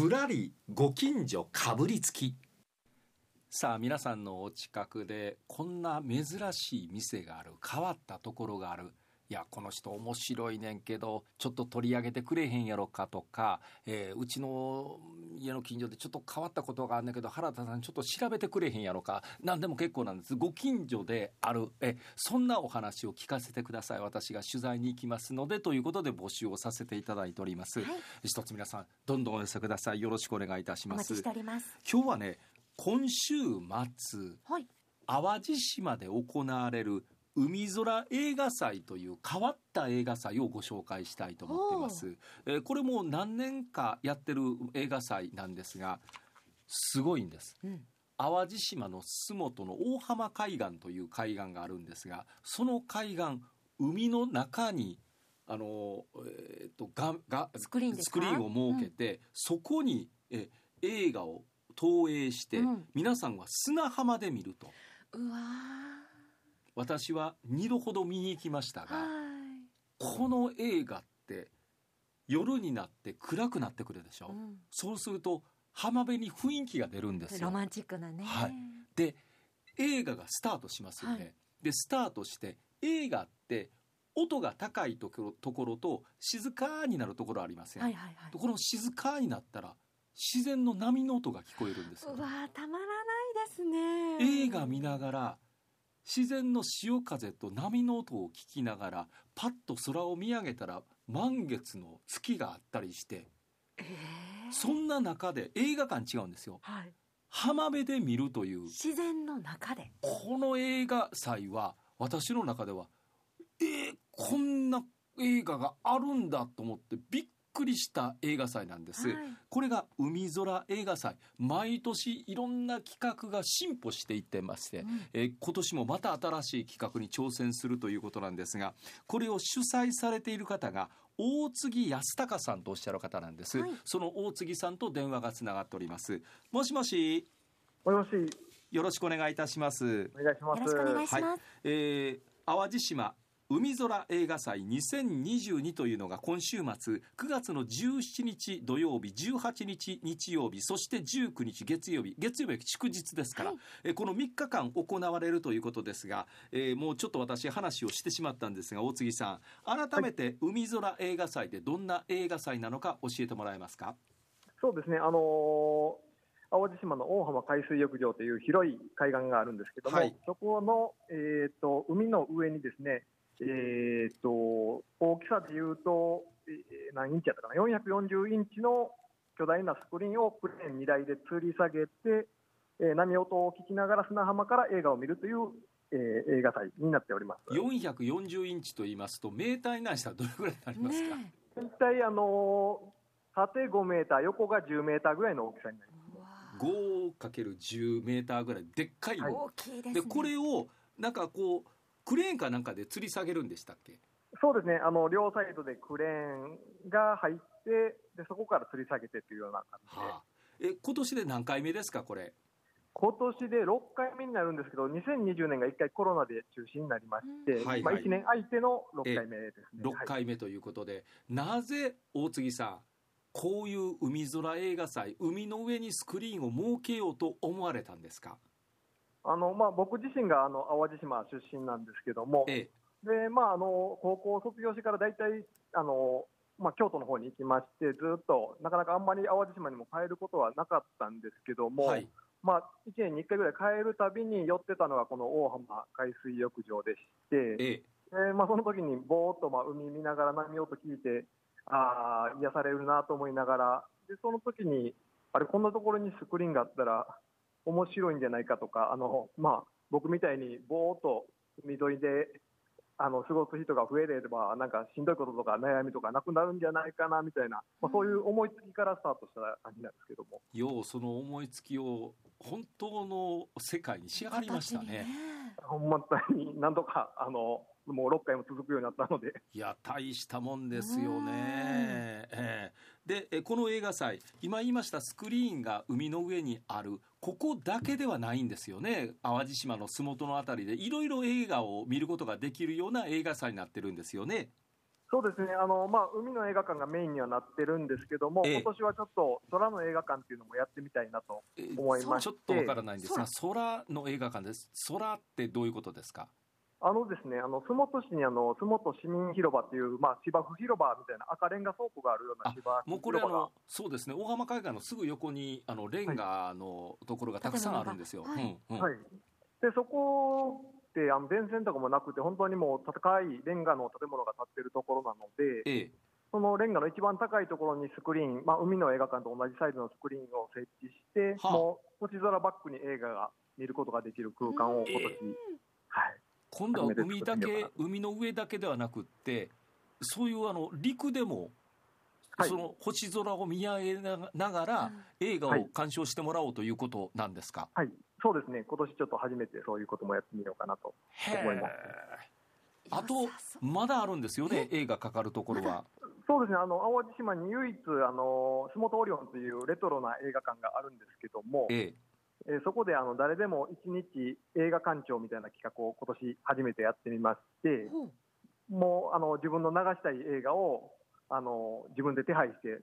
ぶらりご近所かぶりつき。さあ皆さんのお近くでこんな珍しい店がある変わったところがある。いやこの人面白いねんけどちょっと取り上げてくれへんやろかとか、えーうちの家の近所でちょっと変わったことがあんねんけど原田さんちょっと調べてくれへんやろか何でも結構なんです。ご近所である。えそんなお話を聞かせてください。私が取材に行きますのでということで募集をさせていただいております、はい。一つ皆さんどんどんお寄せください。よろしくお願いいたします。お待ちしております。今日はね今週末はい。淡路島で行われる海空映画祭という変わった映画祭をご紹介したいと思っています、えーこれもう何年かやってる映画祭なんですがすごいんです。うん。淡路島の洲本の大浜海岸という海岸があるんですがその海岸海の中にあの、えー、とががスクリーンを設けて、そこにえ映画を投影して、うん。皆さんは砂浜で見ると。うわ私は2度ほど見に行きましたがこの映画って夜になって暗くなってくるでしょ、うん。そうすると浜辺に雰囲気が出るんですよ。ロマンチックなね。はい。で映画がスタートしますよね、はい。でスタートして映画って音が高いところと静かになるところありません、はいはいはい。この静かになったら自然の波の音が聞こえるんですよ。うわーたまらないですね。映画見ながら自然の潮風と波の音を聞きながらパッと空を見上げたら満月の月があったりしてえー。そんな中で映画館違うんですよ。はい。浜辺で見るという。自然の中で。この映画祭は私の中ではえーこんな映画があるんだと思ってびっくりした映画祭なんです、はい。これが海空映画祭。毎年いろんな企画が進歩していってまして、うん。えー今年もまた新しい企画に挑戦するということなんですがこれを主催されている方が大杉康隆さんとおっしゃる方なんです、はい。その大杉さんと電話がつながっております。もしもし。もしもし、よろしくお願いいたします。お願いします。よろしくお願いします、はい。えー淡路島海空映画祭2022というのが今週末9月の17日土曜日18日日曜日そして19日月曜日月曜日は祝日ですから、はい。えーこの3日間行われるということですが、えーもうちょっと私話をしてしまったんですが大杉さん改めて海空映画祭でどんな映画祭なのか教えてもらえますか？そうですね、あのー淡路島の大浜海水浴場という広い海岸があるんですけども、はい。そこの、えー、と海の上にですね、えー、と大きさでいうと、えー何インチやったかな、440インチの巨大なスクリーンをクレーン2台で吊り下げて、えー波音を聞きながら砂浜から映画を見るという、えー映画祭になっております。440インチと言いますとメーターになしたらどれぐらいになりますか、ね大体、あのー縦5メーター、横が10メーターぐらいの大きさになります。えうわ 5×10 メーターぐらいでっかいの、はい。大きいですね。でこれをなんかこうクレーンかなんかで吊り下げるんでしたっけ？そうですね、あの両サイドでクレーンが入って、でそこから吊り下げてというような感じで、はあ。え今年で何回目ですかこれ？今年で6回目になるんですけど、2020年が1回コロナで中止になりまして、うん。はいまあ、はい1年空いての6回目ですね。6回目ということで、なぜ大杉さんこういう海空映画祭海の上にスクリーンを設けようと思われたんですか？あのまあ、僕自身があの淡路島出身なんですけども、えでまあ、あの高校を卒業してから大体あの、まあ、京都の方に行きまして、ずっとなかなかあんまり淡路島にも帰ることはなかったんですけども、えはい。まあ、1年に1回ぐらい帰るたびに寄ってたのがこの大浜海水浴場でして、えでまあ、その時にぼーっとまあ海見ながら波音聞いて、ああ、癒されるなと思いながら、でその時に、あれ、こんなところにスクリーンがあったら面白いんじゃないかとか、あのまあ、僕みたいにぼーっと海沿いであの過ごす人が増えれば、なんかしんどいこととか悩みとかなくなるんじゃないかなみたいな、まあ、そういう思いつきからスタートした感じなんですけども。ようその思いつきを本当の世界に仕上がりましたね。ほんまに何度かあのもう6回も続くようになったので、いや大したもんですよね。ええ。でえこの映画祭今言いましたスクリーンが海の上にある。ここだけではないんですよね。淡路島の洲本のあたりで。いろいろ映画を見ることができるような映画祭になってるんですよね。そうですね、あのまあ、海の映画館がメインにはなってるんですけども、ええ。今年はちょっと空の映画館っていうのもやってみたいなと、え思いまして。ちょっとわからないんですが空の映画館です。空ってどういうことですか？あのですね、あの洲本市にあの洲本市民広場っていう、まあ、芝生広場みたいな赤レンガ倉庫があるような芝もうこれあのそうですね大浜海岸のすぐ横にあのレンガのところがたくさんあるんですよ、はい。うんうん。はい、でそこってあの電線とかもなくて、本当にもう高いレンガの建物が建ってるところなので、ええ。そのレンガの一番高いところにスクリーン、まあ、海の映画館と同じサイズのスクリーンを設置して、はあ。もう星空バックに映画が見ることができる空間を今年、はい、今度は海だけ海の上だけではなくってそういうあの陸でも、はい。その星空を見上げながら映画を鑑賞してもらおうということなんですか、はい、そうですね、今年ちょっと初めてそういうこともやってみようかなと。へ思います。えあとまだあるんですよね映画かかるところは。そうですね、あの淡路島に唯一、あの洲本オリオンというレトロな映画館があるんですけども、ええーそこであの誰でも一日映画鑑賞みたいな企画を今年初めてやってみまして、ほうもうあの自分の流したい映画をあの自分で手配して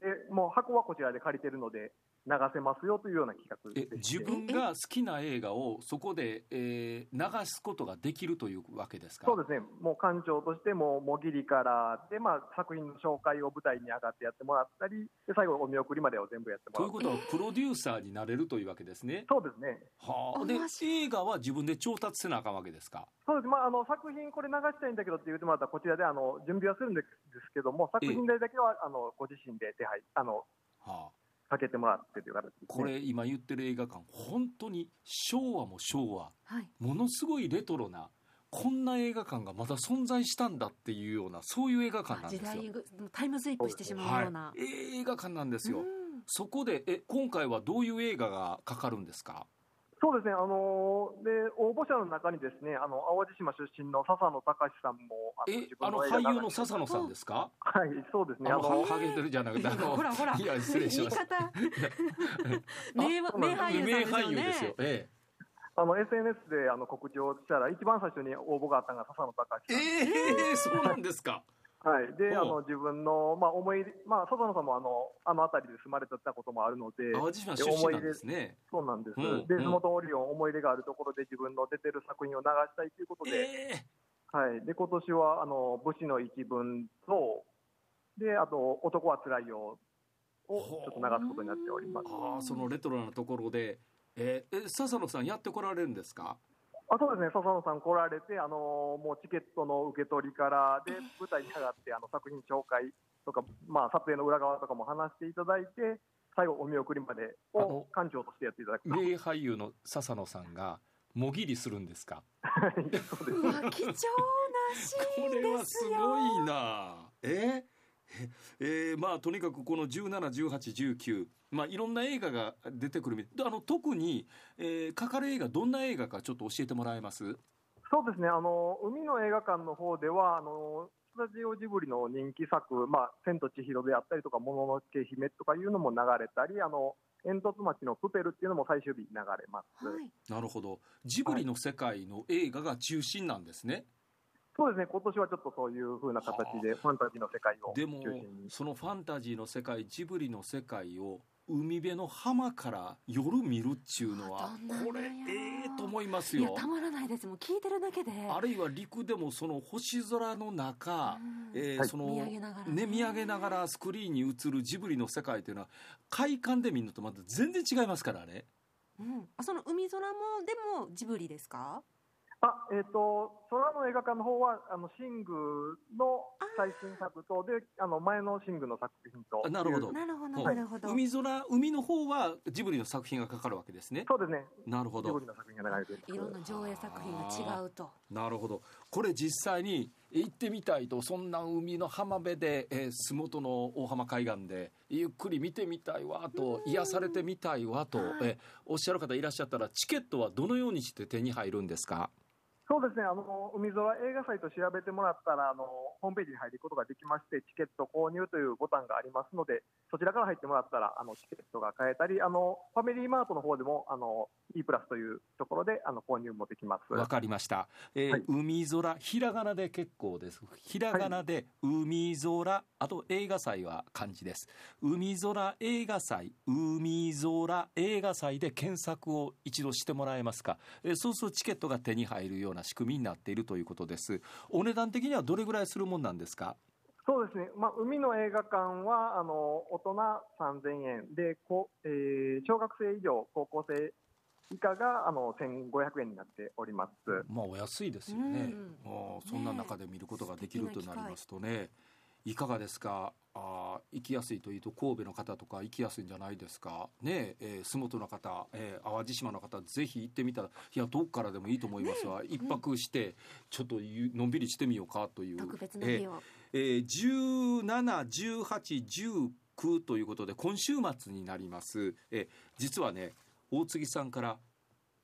で、もう箱はこちらで借りてるので、流せますよというような企画えで自分が好きな映画をそこで、えー流すことができるというわけですか？そうですね、もう館長としても、もぎりからで、まあ、作品の紹介を舞台に上がってやってもらったり、で最後、お見送りまでを全部やってもらう。ということはプロデューサーになれるというわけですね？そうですね、はあ、で映画は自分で調達せなあかんわけですか？そうです。まあ、あの作品、これ流したいんだけどって言ってもらったら、こちらであの準備はするんですけども、作品代だけはあのご自身で手配あのはあ、かけてもらってという形ね、これ今言ってる映画館本当に昭和も昭和はいものすごいレトロなこんな映画館がまだ存在したんだっていうようなそういう映画館なんですよ。時代がタイムスリップしてしまうような、はい、映画館なんですよ。うんそこでえ今回はどういう映画がかかるんですか？そうですね、あので応募者の中にですねあの淡路島出身の笹野隆さんもあの俳優の笹野さんですか？はい、そうですね、あのあのハゲてるじゃなくてあのほらほら いや失礼しました。名名俳優名さんですよね俳優ですよ。えあの SNS であの告知をしたら、一番最初に応募があったのが笹野隆えさん、ええそうなんですか。はい、であの自分の、まあ、思い出、まあ、笹野さんもあのあの辺りで住まれてたこともあるので、淡路島出身なんですね。そうなんです、うんで、うん。地元オリオン、思い出があるところで自分の出てる作品を流したいということで、ええ。はい、で今年はあの武士の一文と、であと、男はつらいよをちょっと流すことになっております。ああそのレトロなところで、えー、え笹野さんやってこられるんですか？あそうですね、笹野さん来られて、あのもうチケットの受け取りからで、舞台に上がってあの作品紹介とか、まあ、撮影の裏側とかも話していただいて、最後、お見送りまであのを館長としてやっていただくと。名俳優の笹野さんがもぎりするんですか？はいそうです貴重なシこーンれはですすよごいな。ええ？えーまあとにかくこの171819まあいろんな映画が出てくるみあの特に、えー、かかる映画どんな映画かちょっと教えてもらえます？そうですね、あの海の映画館の方では、あのスタジオジブリの人気作、まあ、千と千尋であったりとか、もののけ姫とかいうのも流れたり、あの煙突町のプペルっていうのも最終日流れます。はいなるほどジブリの世界の映画が中心なんですね、そうですね、今年はちょっとそういう風な形で、ファンタジーの世界を中でも心に。そのファンタジーの世界ジブリの世界を海辺の浜から夜見るっちゅうのはこれええと思いますよ。いやたまらないです。もう聞いてるだけで。あるいは陸でもその星空の中、うん。はい。えーその見上げながら。ね見上げながらスクリーンに映るジブリの世界というのは快感で見るのとまた全然違いますからね。うん、あその海空もでもジブリですか？あえっ、と、空の映画館の方は、あのシングの最新作と、で、あの前のシングの作品と。あなるほど。なるほどはないるほど、海空海の方はジブリの作品がかかるわけですね。そうですね、なるほど。ジブリの作品が流れてるいろんな上映作品が違うと。なるほど。これ実際に行ってみたいとそんな海の浜辺で、えー、洲本の大浜海岸でゆっくり見てみたいわと癒されてみたいわと、はい。えーおっしゃる方いらっしゃったらチケットはどのようにして手に入るんですか？そうですね、あの海空映画祭と調べてもらったらあの、ホームページに入ることができまして、チケット購入というボタンがありますので、そちらから入ってもらったら、あのチケットが買えたり、あのファミリーマートの方でも、あの E プラスというところであの購入もできます。わかりました、えーはい。海空ひらがなで結構です。ひらがなで海空あと映画祭は漢字です。海空映画祭海空映画祭で検索を一度してもらえますか、えーそうするとチケットが手に入るような仕組みになっているということです。お値段的にはどれぐらいするもんなんですか？そうですね、まあ、海の映画館はあの大人3000円。で、こうえー小学生以上、高校生以下があの1500円になっております。まあお安いですよね、うん。そんな中で見ることができるとなりますとねいかがですか？あー行きやすいというと神戸の方とか行きやすいんじゃないですか？ねええー洲本の方、えー淡路島の方ぜひ行ってみたらいやどっからでもいいと思いますわ、一泊してちょっとゆのんびりしてみようかという。特別な日を、えー、17、18、19ということで今週末になります、えー実はね大杉さんから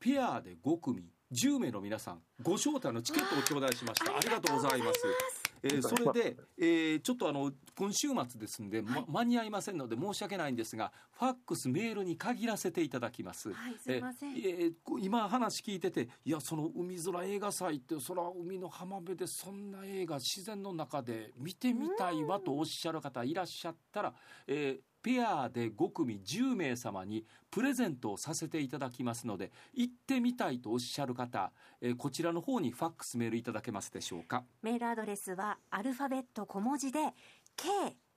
ペアで5組10名の皆さんご招待のチケットを頂戴しました。ありがとうございますえーそれで、えーちょっとあの今週末ですんで、ま間に合いませんので申し訳ないんですがファックスメールに限らせていただきます、はいすいません。ええー今話聞いてていやその海空映画祭ってそれは海の浜辺でそんな映画自然の中で見てみたいわとおっしゃる方いらっしゃったら、えーペアで5組10名様にプレゼントをさせていただきますので行ってみたいとおっしゃる方、えーこちらの方にファックスメールいただけますでしょうか？メールアドレスはアルファベット小文字で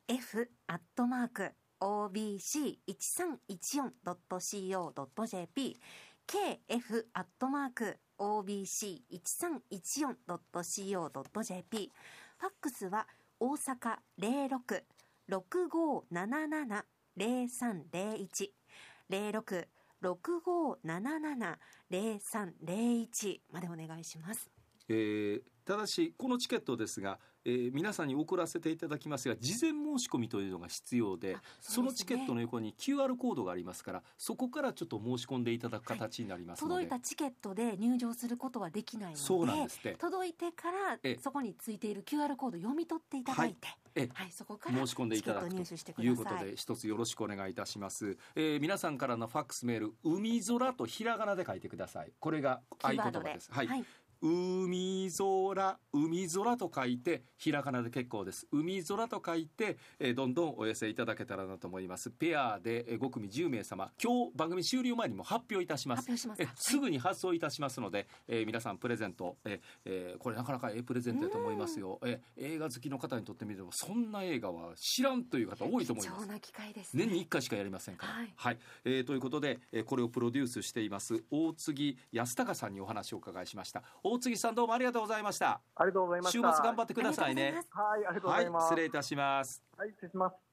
kf アットマーク obc1314.co.jp kf アットマーク obc1314.co.jp ファックスは大阪0665770301 0665770301までお願いします。えーただしこのチケットですが、えー皆さんに送らせていただきますが事前申し込みというのが必要であそのチケットの横に QR コードがありますからそこからちょっと申し込んでいただく形になりますので、届いたチケットで入場することはできないのでそうなんですって。届いてからええ。そこについている QR コード読み取っていただいて、ええはい、そこから申し込んでいただくとい。うことで一つよろしくお願いいたします、えー皆さんからのファックスメール海空とひらがなで書いてください。これが合言葉です。はい、はい海空海空と書いてひらがなで結構です。海空と書いて、えーどんどんお寄せいただけたらなと思います。ペアでえー5組10名様。今日番組終了前にも発表いたします。発表します。えすぐに発送いたしますので、えー皆さんプレゼント、えーえーこれなかなかええプレゼントだと思いますよ、えー映画好きの方にとってみればそんな映画は知らんという方多いと思います。貴重な機会です、ね、年に1回しかやりませんから。ははい。い、えーということで、えーこれをプロデュースしています大杉安隆さんにお話をお伺いしました。大杉さんどうもありがとうございました。ありがとうございま週した。末頑張ってくださいね。はい、ありがとうごはいざいます。失礼いたします。はい、失礼します。